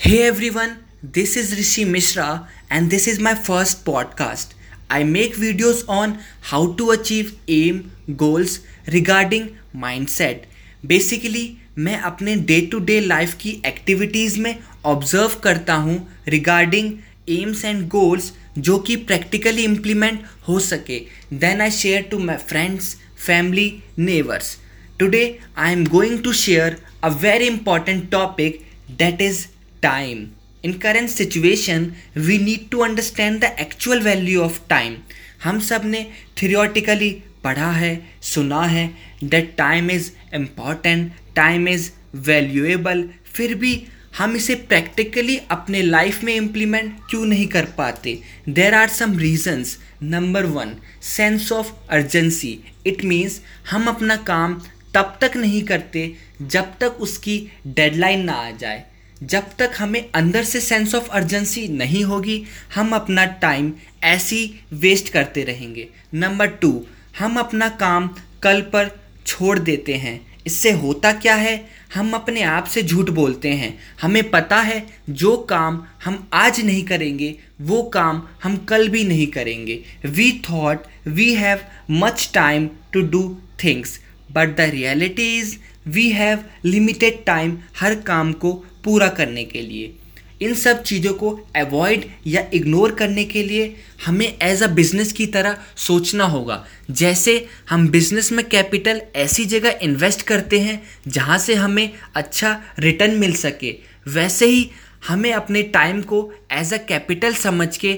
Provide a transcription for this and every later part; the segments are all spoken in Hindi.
Hey everyone, this is Rishi Mishra and this is my first podcast. I make videos on how to achieve aim, goals regarding mindset. Basically, मैं अपने डे टू डे लाइफ की एक्टिविटीज़ में ऑब्ज़र्व करता हूँ रिगार्डिंग एम्स एंड गोल्स जो कि प्रैक्टिकली इम्प्लीमेंट हो सके then I share to my friends family neighbours today I am going to share a very important topic that is time. In current situation, we need to understand the actual value of time. हम सबने थियोटिकली पढ़ा है, सुना है that time is important time is valuable फिर भी हम इसे प्रैक्टिकली अपने लाइफ में इम्प्लीमेंट क्यों नहीं कर पाते? There are some reasons number one sense of urgency it means हम अपना काम तब तक नहीं करते जब तक उसकी डेडलाइन ना आ जाए। जब तक हमें अंदर से सेंस ऑफ़ अर्जेंसी नहीं होगी, हम अपना टाइम ऐसी वेस्ट करते रहेंगे। नंबर टू हम अपना काम कल पर छोड़ देते हैं। इससे होता क्या है? हम अपने आप से झूठ बोलते हैं। हमें पता है, जो काम हम आज नहीं करेंगे, वो काम हम कल भी नहीं करेंगे। We thought we have much time to do things but the reality is we have limited time हर काम को पूरा करने के लिए। इन सब चीज़ों को अवॉइड या इग्नोर करने के लिए हमें एज अ बिज़नेस की तरह सोचना होगा। जैसे हम बिज़नेस में कैपिटल ऐसी जगह इन्वेस्ट करते हैं जहाँ से हमें अच्छा रिटर्न मिल सके, वैसे ही हमें अपने टाइम को एज अ कैपिटल समझ के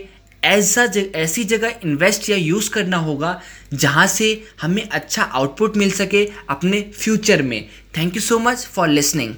ऐसा जग, ऐसी जगह इन्वेस्ट या यूज़ करना होगा जहाँ से हमें अच्छा आउटपुट मिल सके अपने फ्यूचर में. Thank you so much for listening